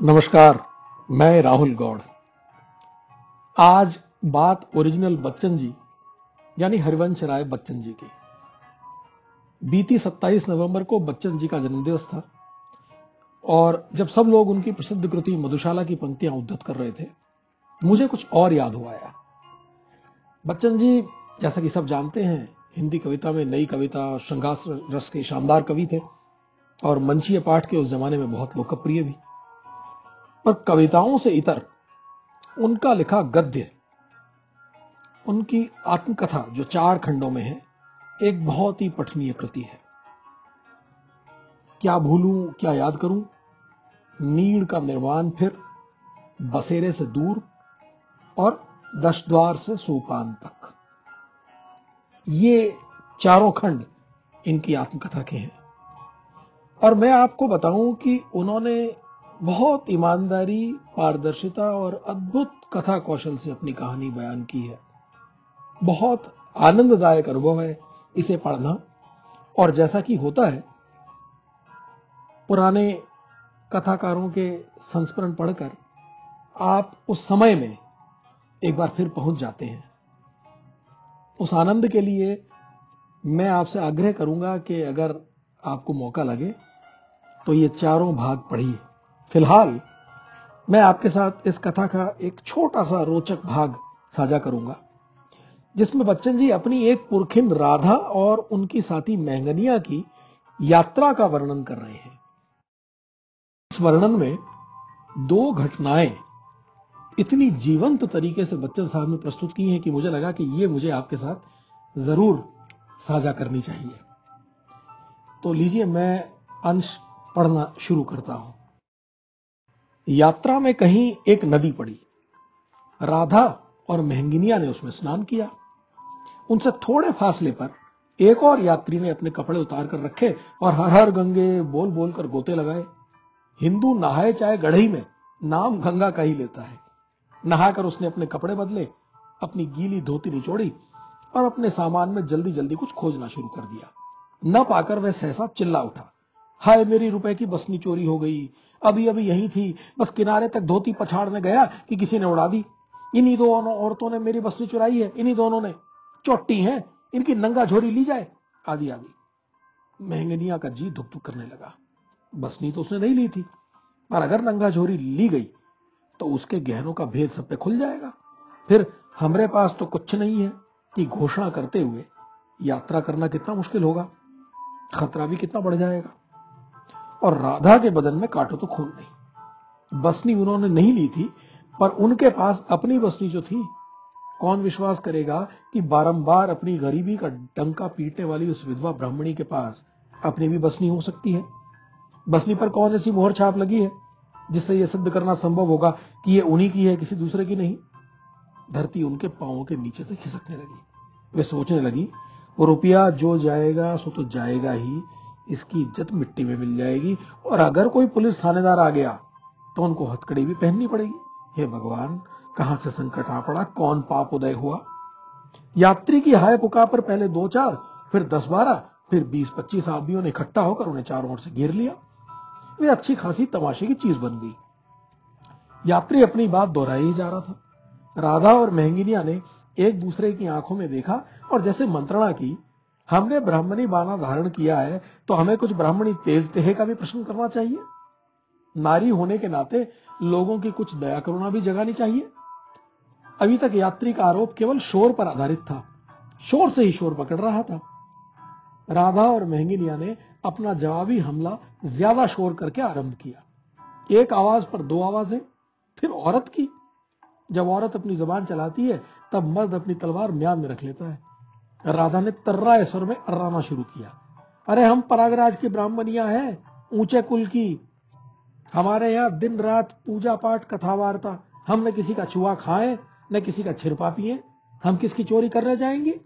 नमस्कार, मैं राहुल गौड़। आज बात ओरिजिनल बच्चन जी, यानी हरिवंश राय बच्चन जी की। बीती 27 नवंबर को बच्चन जी का जन्मदिवस था, और जब सब लोग उनकी प्रसिद्ध कृति मधुशाला की पंक्तियाँ उद्धत कर रहे थे, मुझे कुछ और याद हुआ आया बच्चन जी, जैसा कि सब जानते हैं, हिंदी कविता में नई कविता और श्रृंगार रस के शानदार कवि थे, और मंचीय पाठ के उस जमाने में बहुत लोकप्रिय भी। पर कविताओं से इतर उनका लिखा गद्य, उनकी आत्मकथा जो चार खंडों में है, एक बहुत ही पठनीय कृति है। क्या भूलूं, क्या याद करूँ? नीड़ का निर्माण फिर बसेरे से दूर और दशद्वार से सोपान तक। ये चारों खंड इनकी आत्मकथा के हैं। और मैं आपको बताऊँ कि उन्होंने बहुत ईमानदारी, पारदर्शिता और अद्भुत कथा कौशल से अपनी कहानी बयान की है। बहुत आनंददायक अनुभव है इसे पढ़ना। और जैसा कि होता है, पुराने कथाकारों के संस्मरण पढ़कर आप उस समय में एक बार फिर पहुँच जाते हैं। उस आनंद के लिए मैं आपसे आग्रह करूँगा कि अगर आपको मौका लगे तो ये चारों भाग पढ़िए। फ़िलहाल मैं आपके साथ इस कथा का एक छोटा सा रोचक भाग साझा करूँगा, जिसमें बच्चन जी अपनी एक पुरखिन राधा और उनकी साथी महंगनिया की यात्रा का वर्णन कर रहे हैं। इस वर्णन में दो घटनाएँ इतनी जीवंत तरीके से बच्चन साहब ने प्रस्तुत की हैं कि मुझे लगा कि ये मुझे आपके साथ ज़रूर साझा करनी चाहिए। तो लीजिए मैं अंश पढ़ना शुरू करता हूँ। यात्रा में कहीं एक नदी पड़ी। राधा और महंगिनिया ने उसमें स्नान किया। उनसे थोड़े फासले पर एक और यात्री ने अपने कपड़े उतार कर रखे और हर हर गंगे बोल बोल कर गोते लगाए। हिंदू नहाए चाहे गढ़ई में नाम गंगा का ही लेता है। नहाकर उसने अपने कपड़े बदले, अपनी गीली धोती निचोड़ी और अपने सामान में जल्दी जल्दी कुछ खोजना शुरू कर दिया। न पाकर वह सहसा चिल्ला उठा। हाय मेरी रुपए की बसनी चोरी हो गई अभी अभी यही थी। बस किनारे तक धोती पछाड़ने गया कि किसी ने उड़ा दी। इन्हीं दोनों औरतों ने मेरी बसनी चुराई है। इन्हीं दोनों ने चोटी है। इनकी नंगा झोरी ली जाए। आदि आदि महंगनिया का जी धुक धुक करने लगा। बसनी तो उसने नहीं ली थी। पर अगर नंगा झोरी ली गई तो उसके गहनों का भेद सब पे खुल जाएगा। फिर हमारे पास तो कुछ नहीं है कि घोषणा करते हुए यात्रा करना कितना मुश्किल होगा। खतरा भी कितना बढ़ जाएगा। और राधा के बदन में काटो तो खून नहीं बसनी उन्होंने नहीं ली थी, पर उनके पास अपनी बसनी जो थी, कौन विश्वास करेगा कि बारंबार अपनी गरीबी का डंका पीटने वाली उस विधवा ब्राह्मणी के पास अपनी भी बसनी हो सकती है? बसनी पर कौन ऐसी मोहर छाप लगी है, जिससे यह सिद्ध करना संभव होगा कि यह उन्हीं की है, किसी दूसरे की नहीं? धरती उनके पांवों के नीचे से खिसकने लगी। वे सोचने लगी वो रुपया जो जाएगा, सो तो जाएगा ही इसकी इज़्ज़त मिट्टी में मिल जाएगी और अगर कोई पुलिस थानेदार आ गया तो उनको हथकड़ी भी पहननी पड़ेगी। हे भगवान, कहाँ से संकट आ पड़ा? कौन पाप उदय हुआ? यात्री की हाय पुकार पर पहले दो चार, फिर दस बारह, फिर बीस पच्चीस आदमियों ने इकट्ठा होकर उन्हें चारों ओर से घेर लिया। वे अच्छी खासी तमाशे की चीज़ बन गई। यात्री अपनी बात दोहराई ही जा रहा था। राधा और महंगिनिया ने एक दूसरे की आँखों में देखा और जैसे मंत्रणा की हमने ब्राह्मणी बाना धारण किया है तो हमें कुछ ब्राह्मणी तेज तेह का भी प्रश्न करना चाहिए। नारी होने के नाते लोगों की कुछ दया करुणा भी जगानी चाहिए। अभी तक यात्री का आरोप केवल शोर पर आधारित था। शोर से ही शोर पकड़ रहा था। राधा और महंगिनिया ने अपना जवाबी हमला ज़्यादा शोर करके आरंभ किया। एक आवाज़ पर दो आवाज़ें, फिर औरत की। जब औरत अपनी जबान चलाती है, तब मर्द अपनी तलवार म्यान में रख लेता है। राधा ने तर्रा स्वर में अर्राना शुरू किया। अरे हम परागराज की ब्राह्मणिया हैं, ऊँचे कुल की। हमारे यहाँ दिन रात पूजा पाठ कथा वार्ता हम न किसी का चुआ खाए, न किसी का छिरपा पिए। हम किसकी चोरी करने जाएँगे?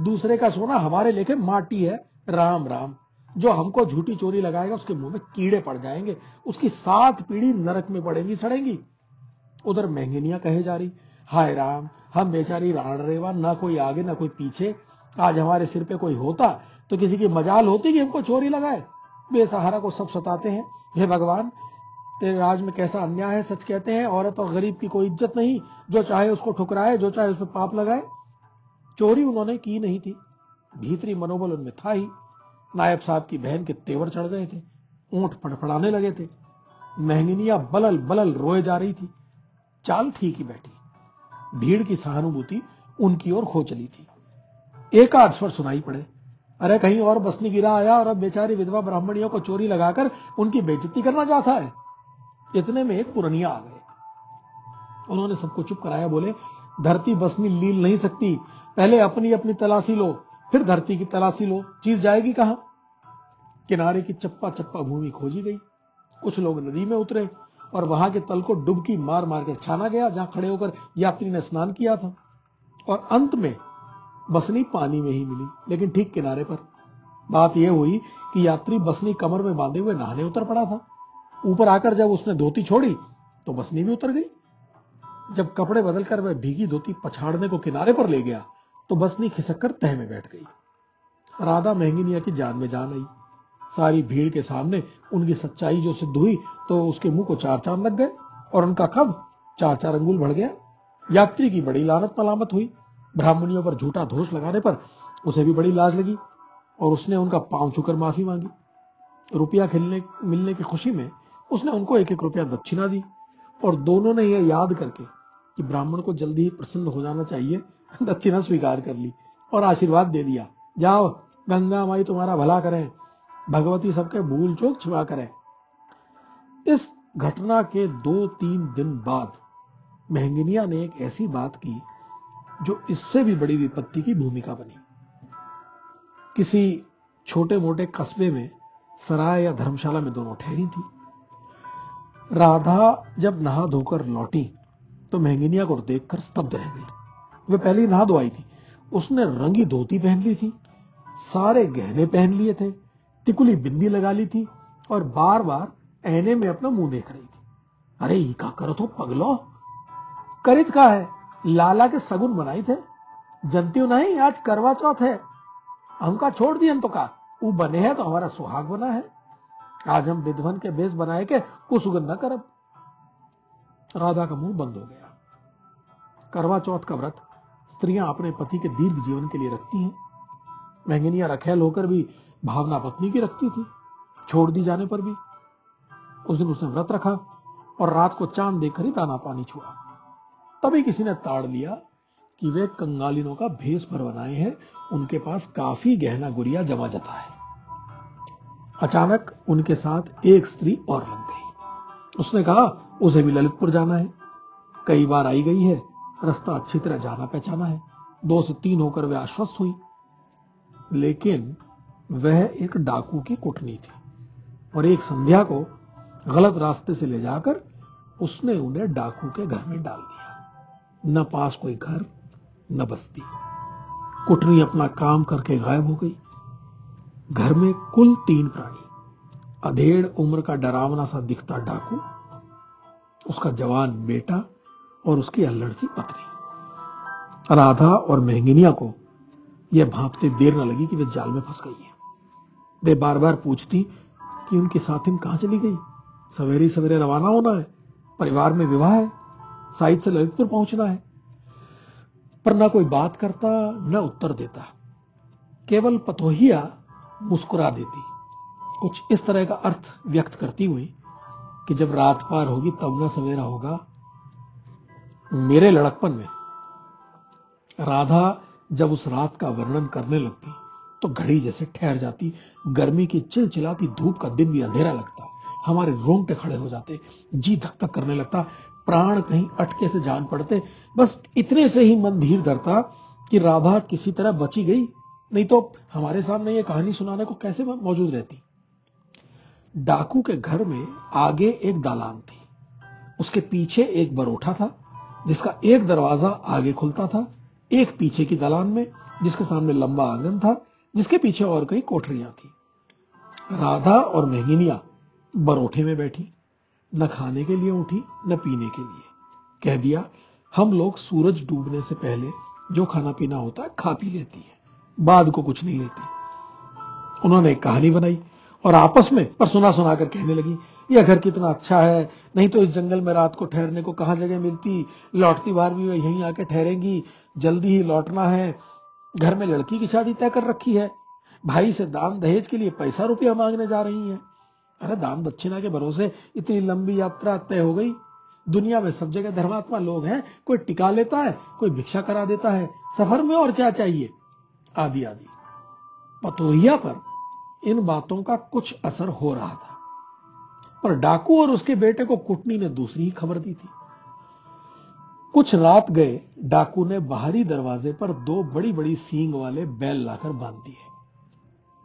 दूसरे का सोना हमारे लेके माटी है। राम राम। जो हमको झूठी चोरी लगाएगा, उसके मुँह में कीड़े पड़ जाएँगे। उसकी सात पीढ़ी नरक में पड़ेगी, सड़ेंगी। उधर महंगिनियाँ कहे जा रही। हाय राम, हम बेचारी राण रेवा ना कोई आगे, ना कोई पीछे। आज हमारे सिर पे कोई होता तो किसी की मजाल होती कि हमको चोरी लगाए। बेसहारा को सब सताते हैं। हे भगवान, तेरे राज में कैसा अन्याय है, सच कहते हैं, औरत और गरीब की कोई इज़्ज़त नहीं। जो चाहे उसको ठुकराए, जो चाहे उसमें पाप लगाए। चोरी उन्होंने की नहीं थी। भीतरी मनोबल उनमें था ही। नायब साहब की बहन के तेवर चढ़ गए थे। ऊँट फड़फड़ाने लगे थे। महंगिनिया बलल बलल रोए जा रही थी। चाल ठीक ही बैठी। भीड़ की सहानुभूति उनकी ओर खो चली थी। एक आध स्वर सुनाई पड़े। अरे कहीं और बसनी गिरा आया और अब बेचारी विधवा ब्राह्मणियों को चोरी लगाकर उनकी बेइज्जती करना चाहता है। इतने में एक पुरनिया आ गए उन्होंने सबको चुप कराया, बोले, धरती बसनी लील नहीं सकती। पहले अपनी अपनी तलाशी लो, फिर धरती की तलाशी लो। चीज़ जाएगी कहाँ? किनारे की चप्पा चप्पा भूमि खोजी गई। कुछ लोग नदी में उतरे और वहाँ के तल को डुबकी मार मार कर छाना गया, जहाँ खड़े होकर यात्री ने स्नान किया था। और अंत में बसनी पानी में ही मिली, लेकिन ठीक किनारे पर। बात यह हुई कि यात्री बसनी कमर में बांधे हुए नहाने उतर पड़ा था। ऊपर आकर जब उसने धोती छोड़ी तो बसनी भी उतर गई। जब कपड़े बदलकर वह भीगी धोती पछाड़ने को किनारे पर ले गया तो बसनी खिसक कर तह में बैठ गई। राधा महंगिनिया की जान में जान आई सारी भीड़ के सामने उनकी सच्चाई जो सिद्ध हुई तो उसके मुँह को चार चाँद लग गए, और उनका कब चार चार अंगुल बढ़ गया। यात्री की बड़ी लानत मलामत हुई। ब्राह्मणियों पर झूठा दोष लगाने पर उसे भी बड़ी लाज लगी और उसने उनका पाँव छुकर माफ़ी मांगी। रुपया खिलने, मिलने की खुशी में उसने उनको एक एक रुपया दक्षिणा दी और दोनों ने यह याद करके कि ब्राह्मण को जल्दी ही प्रसन्न हो जाना चाहिए, दक्षिणा स्वीकार कर ली और आशीर्वाद दे दिया। जाओ, गंगा माई तुम्हारा भला करें, भगवती सबके भूल चोक छिपा करें। इस घटना के दो तीन दिन बाद महंगिनिया ने एक ऐसी बात की जो इससे भी बड़ी विपत्ति की भूमिका बनी। किसी छोटे मोटे कस्बे में सराय या धर्मशाला में दोनों ठहरी थी। राधा जब नहा धोकर लौटी तो महंगिनिया को देखकर स्तब्ध रह गई। वे पहले नहा धोआई थी। उसने रंगी धोती पहन ली थी, सारे गहने पहन लिए थे, टिकुली बिंदी लगा ली थी और बार बार ऐने में अपना मुँह देख रही थी। अरे ई का करो तो पगलो। करित का है? लाला के सगुन बनाई थे। जनती नहीं, आज करवा चौथ है। हमका छोड़ दिए तो का? वो बने हैं तो हमारा सुहाग बना है। आज हम विधवन के बेस बनाए के कुसुगन न करब। राधा का मुँह बंद हो गया। करवा चौथ का व्रत स्त्रियाँ अपने पति के दीर्घ जीवन के लिए रखती हैं। महंगिनिया रखेल होकर भी भावना पत्नी की रखती थी। छोड़ दी जाने पर भी। उस दिन उसने व्रत रखा और रात को चाँद देखकर ही दाना पानी छुआ। तभी किसी ने ताड़ लिया कि वे कंगालिनों का भेष भर बनाए हैं। उनके पास काफ़ी गहना गुरिया जमा जता है। अचानक उनके साथ एक स्त्री और लग गई। उसने कहा, उसे भी ललितपुर जाना है। कई बार आई गई है। रास्ता अच्छी तरह जाना पहचाना है। दो से तीन होकर वे आश्वस्त हुई। लेकिन वह एक डाकू की कुटनी थी और एक संध्या को गलत रास्ते से ले जाकर उसने उन्हें डाकू के घर में डाल दिया। न पास कोई घर, न बस्ती। कुटनी अपना काम करके गायब हो गई। घर में कुल तीन प्राणी, अधेड़ उम्र का डरावना सा दिखता डाकू, उसका जवान बेटा और उसकी अल्लड़ सी पत्नी। राधा और महंगिनिया को यह भापते देर न लगी कि वे जाल में फंस गई है। वे बार बार पूछती कि उनकी साथिन कहाँ चली गई? सवेरे सवेरे रवाना होना है, परिवार में विवाह है। साइड से ललितपुर पहुँचना है। पर ना कोई बात करता, न उत्तर देता। केवल पतोहिया मुस्कुरा देती। कुछ इस तरह का अर्थ व्यक्त करती हुई कि जब रात पार होगी तब न सवेरा होगा। मेरे लड़कपन में राधा जब उस रात का वर्णन करने लगती तो घड़ी जैसे ठहर जाती, गर्मी की चिलचिलाती धूप का दिन भी अंधेरा लगता। हमारे रोंगटे खड़े हो जाते, जी धक धक करने लगता प्राण कहीं अटके से जान पड़ते। बस इतने से ही मन धीर धरता कि राधा किसी तरह बची गई। नहीं तो हमारे सामने ये कहानी सुनाने को कैसे मौजूद रहती? डाकू के घर में आगे एक दालान थी। उसके पीछे एक बरोठा था, जिसका एक दरवाज़ा आगे खुलता था, एक पीछे की दालान में, जिसके सामने लंबा आँगन था, जिसके पीछे और कई कोठरियाँ थी। राधा और मेहगिनिया बरोठे में बैठी। न खाने के लिए उठी, न पीने के लिए। कह दिया, हम लोग सूरज डूबने से पहले जो खाना पीना होता है खा पी लेती है, बाद को कुछ नहीं लेती। उन्होंने एक कहानी बनाई और आपस में पर सुना सुना कर कहने लगी, यह घर कितना अच्छा है, नहीं तो इस जंगल में रात को ठहरने को कहा जगह मिलती? लौटती बार भी वह यहीं आके ठहरेंगी, जल्दी ही लौटना है। घर में लड़की की शादी तय कर रखी है, भाई से दान दहेज के लिए पैसा रुपया मांगने जा रही हैं। अरे दान दक्षिणा के भरोसे इतनी लंबी यात्रा तय हो गई। दुनिया में सब जगह धर्मात्मा लोग हैं, कोई टिका लेता है, कोई भिक्षा करा देता है। सफ़र में और क्या चाहिए? आदि आदि। पतोहिया पर इन बातों का कुछ असर हो रहा था। पर डाकू और उसके बेटे को कुटनी ने दूसरी ही खबर दी थी। कुछ रात गए, डाकू ने बाहरी दरवाजे पर दो बड़ी बड़ी सींग वाले बैल लाकर बाँध दिए।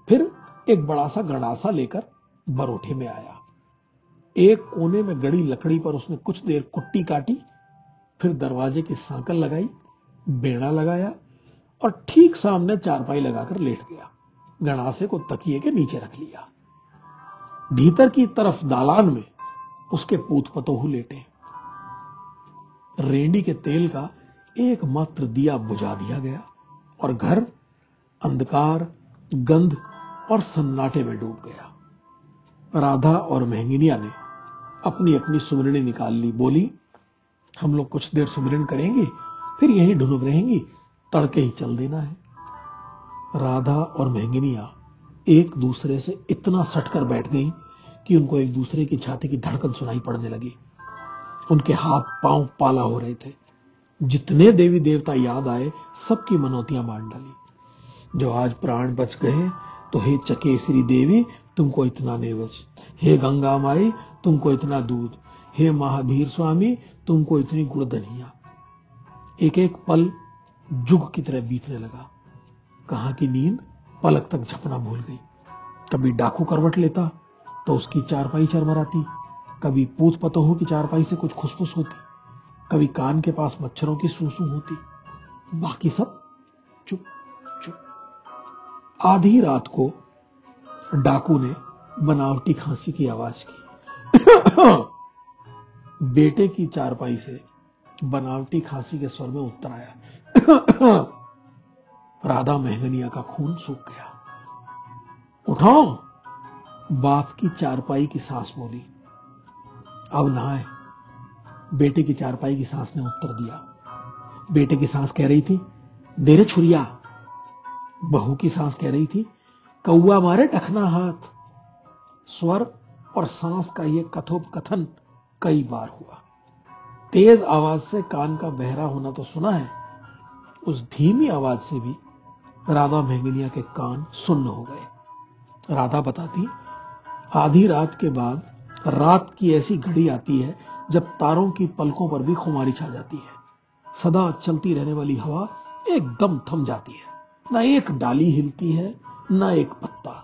फिर एक बड़ा सा गड़ासा लेकर बरोठे में आया। एक कोने में गड़ी लकड़ी पर उसने कुछ देर कुट्टी काटी, फिर दरवाजे की सांकल लगाई, बेड़ा लगाया और ठीक सामने चारपाई लगाकर लेट गया। गणासे को तकिए के नीचे रख लिया। भीतर की तरफ़ दालान में उसके पूत पतोहू लेटे। रेंडी के तेल का एकमात्र दिया बुझा दिया गया और घर, अंधकार, गंध और सन्नाटे में डूब गया। राधा और महंगिनिया ने अपनी अपनी सुमरणी निकाल ली, बोली, हम लोग कुछ देर सुमरण करेंगे, फिर यहीं ढुनुक रहेंगी, तड़के ही चल देना है। राधा और महंगिनिया एक दूसरे से इतना सटकर बैठ गई कि उनको एक दूसरे की छाती की धड़कन सुनाई पड़ने लगी। उनके हाथ पाँव पाला हो रहे थे। जितने देवी देवता याद आए, सबकी मनोतियाँ मान डाली। जो आज प्राण बच गए तो हे चकेश्री देवी तुमको इतना नेवज। हे गंगा माई, तुमको इतना दूध। हे महावीर स्वामी, तुमको इतनी गुड़दनिया। एक एक पल जुग की तरह बीतने लगा। कहा की नींद? पलक तक झपना भूल गई। कभी डाकू करवट लेता तो उसकी चारपाई चरमराती। कभी पूत पतोहों की चारपाई से कुछ खुसफुस होती। कभी कान के पास मच्छरों की सूसू होती। बाकी सब चुप चुप। आधी रात को डाकू ने बनावटी खांसी की आवाज़ की। बेटे की चारपाई से बनावटी खांसी के स्वर में उत्तर आया। राधा मेहगनिया का खून सूख गया। उठाओ। बाप की चारपाई की सांस बोली। अब नहाए। बेटे की चारपाई की सांस ने उत्तर दिया। बेटे की सांस कह रही थी, देरे छुरिया। बहू की सांस कह रही थी कौआ मारे टखना हाथ। स्वर और सांस का यह कथोपकथन कई बार हुआ। तेज आवाज़ से कान का बहरा होना तो सुना है, उस धीमी आवाज़ से भी राधा मेहगिनिया के कान सुन्न हो गए। राधा बताती, आधी रात के बाद रात की ऐसी घड़ी आती है जब तारों की पलकों पर भी खुमारी छा जाती है। सदा चलती रहने वाली हवा एकदम थम जाती है। ना एक डाली हिलती है न एक पत्ता,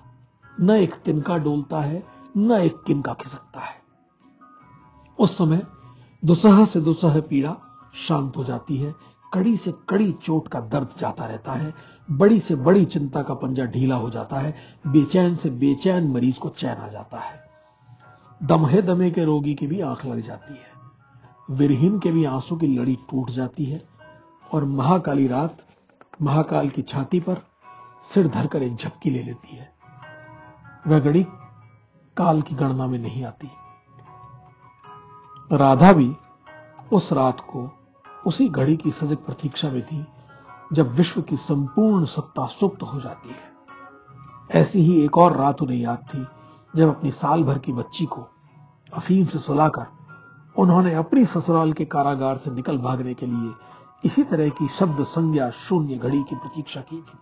न एक तिनका डोलता है, न एक किनका खिसकता है। उस समय दुसह से दुसह पीड़ा शांत हो जाती है, कड़ी से कड़ी चोट का दर्द जाता रहता है, बड़ी से बड़ी चिंता का पंजा ढीला हो जाता है, बेचैन से बेचैन मरीज़ को चैन आ जाता है। दमहे दमे के रोगी की भी आँख लग जाती है, विरहीन के भी आँसू की लड़ी टूट जाती है, और महाकाली रात, महाकाल की छाती पर सिर धरकर एक झपकी ले लेती है। वह घड़ी काल की गणना में नहीं आती। राधा भी उस रात को उसी घड़ी की सजग प्रतीक्षा में थी, जब विश्व की संपूर्ण सत्ता सुप्त हो जाती है। ऐसी ही एक और रात उन्हें याद थी, जब अपनी साल भर की बच्ची को अफीम से सुलाकर उन्होंने अपनी ससुराल के कारागार से निकल भागने के लिए इसी तरह की शब्द संज्ञा शून्य घड़ी की प्रतीक्षा की थी।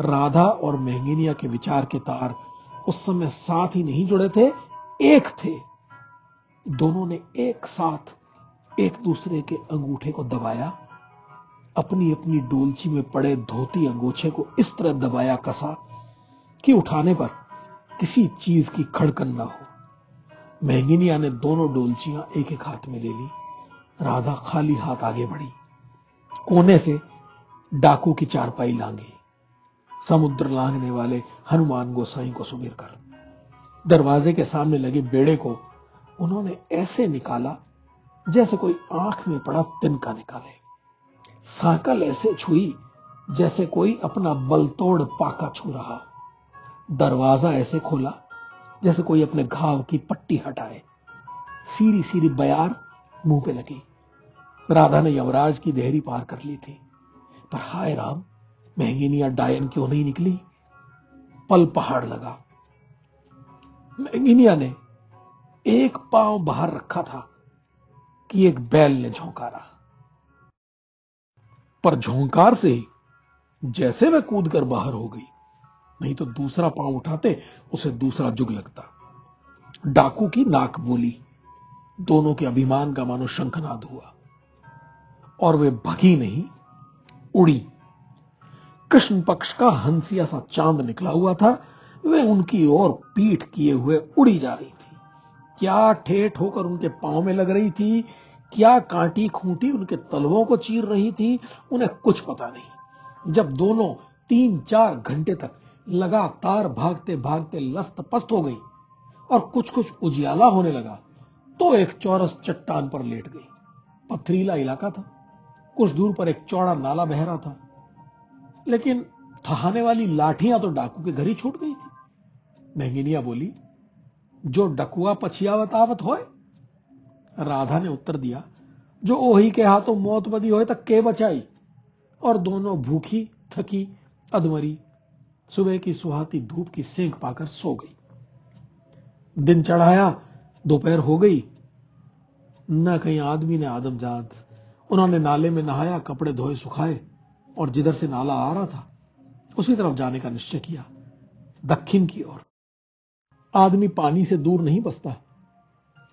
राधा और मेहंगिनिया के विचार के तार उस समय साथ ही नहीं जुड़े थे, एक थे। दोनों ने एक साथ एक दूसरे के अंगूठे को दबाया अपनी अपनी डोलची में पड़े धोती अंगोछे को इस तरह दबाया कसा कि उठाने पर किसी चीज़ की खड़कन ना हो। महंगिनिया ने दोनों डोलचियाँ एक एक हाथ में ले ली। राधा खाली हाथ आगे बढ़ी। कोने से डाकू की चारपाई लांगी समुद्र लांघने वाले हनुमान गोसाई को सुमिर कर। दरवाजे के सामने लगे बेड़े को उन्होंने ऐसे निकाला जैसे कोई आँख में पड़ा तिनका निकाले। साकल ऐसे छुई जैसे कोई अपना बल तोड़ पाका छू रहा। दरवाज़ा ऐसे खोला जैसे कोई अपने घाव की पट्टी हटाए। सीरी सीरी बयार मुँह पे लगी। राधा ने यमराज की देहरी पार कर ली थी। पर हाय राम महंगिनिया डायन क्यों नहीं निकली? पल पहाड़ लगा। महंगिनिया ने एक पाँव बाहर रखा था कि एक बैल ने झोंकारा। पर झोंकार से ही जैसे वह कूद कर बाहर हो गई, नहीं तो दूसरा पाँव उठाते, उसे दूसरा जुग लगता। डाकू की नाक बोली, दोनों के अभिमान का मानो शंखनाद हुआ। और वे भगी नहीं, उड़ी। कृष्ण पक्ष का हंसिया सा चाँद निकला हुआ था, वे उनकी ओर पीठ किए हुए उड़ी जा रही थी। क्या ठेठ होकर उनके पाँव में लग रही थी? क्या कांटी खूंटी उनके तलवों को चीर रही थी? उन्हें कुछ पता नहीं। जब दोनों तीन चार घंटे तक लगातार भागते भागते लस्त पस्त हो गई और कुछ कुछ उजियाला होने लगा तो एक चौरस चट्टान पर लेट गई। पथरीला इलाका था। कुछ दूर पर एक चौड़ा नाला बह रहा था। लेकिन थहाने वाली लाठियाँ तो डाकू के घर ही छूट गई थी। महंगिनिया बोली, जो डकुआ पछियावत आवत होए? राधा ने उत्तर दिया, जो ओही के हाथों मौत बदी होए तक के बचाई? और दोनों भूखी, थकी, अधमरी, सुबह की सुहाती धूप की सेंक पाकर सो गई। दिन चढ़ाया, दोपहर हो गई। न कहीं आदमी ने आदमजाद उन्होंने नाले में नहाया, कपड़े धोए, सुखाए। और जिधर से नाला आ रहा था, उसी तरफ़ जाने का निश्चय किया। दक्षिण की ओर। आदमी पानी से दूर नहीं बसता।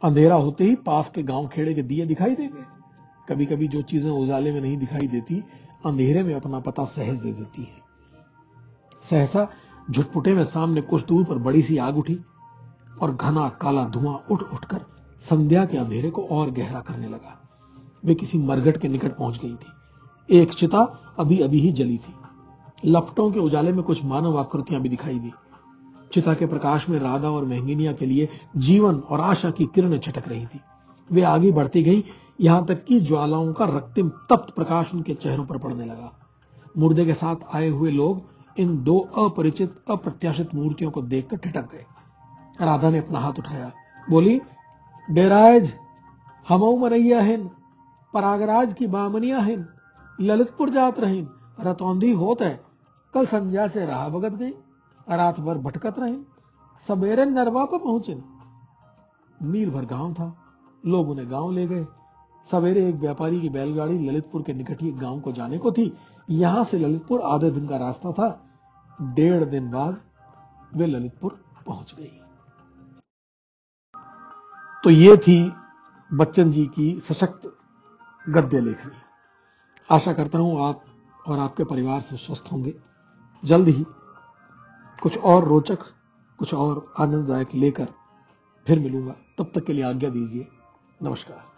अंधेरा होते ही पास के गाँव खेड़े के दिए दिखाई देंगे कभी कभी जो चीज़ें उजाले में नहीं दिखाई देती, अंधेरे में अपना पता सहज दे देती है। सहसा झुटपुटे में सामने कुछ दूर पर बड़ी सी आग उठी और घना काला धुआँ उठ उठकर संध्या के अंधेरे को और गहरा करने लगा। वे किसी मरघट के निकट पहुँच गई थी। एक चिता अभी अभी ही जली थी। लपटों के उजाले में कुछ मानव आकृतियाँ भी दिखाई दी। चिता के प्रकाश में राधा और महंगिनिया के लिए जीवन और आशा की किरणें छटक रही थी। वे आगे बढ़ती गई, यहाँ तक कि ज्वालाओं का रक्तिम तप्त प्रकाश उनके चेहरों पर पड़ने लगा। मुर्दे के साथ आए हुए लोग इन दो अपरिचित, अप्रत्याशित मूर्तियों को देखकर ठिटक गए। राधा ने अपना हाथ उठाया। बोली, डेराज हमऊ मनैया हिन, परागराज की बामनिया हिन। ललितपुर जात रही रतौंधी होत है। कल संध्या से राह भगत गई, रात भर भटकत रहे सवेरे नरवा पर पहुँचे मील भर गाँव था, लोग उन्हें गाँव ले गए। सवेरे एक व्यापारी की बैलगाड़ी ललितपुर के निकट ही गाँव को जाने को थी। यहाँ से ललितपुर आधे दिन का रास्ता था। डेढ़ दिन बाद वे ललितपुर पहुँच गई। तो ये थी बच्चन जी की सशक्त गद्य लेखनी। आशा करता हूँ आप और आपके परिवार से स्वस्थ होंगे। जल्द ही कुछ और रोचक, कुछ और आनंददायक लेकर फिर मिलूँगा। तब तक के लिए आज्ञा दीजिए। नमस्कार।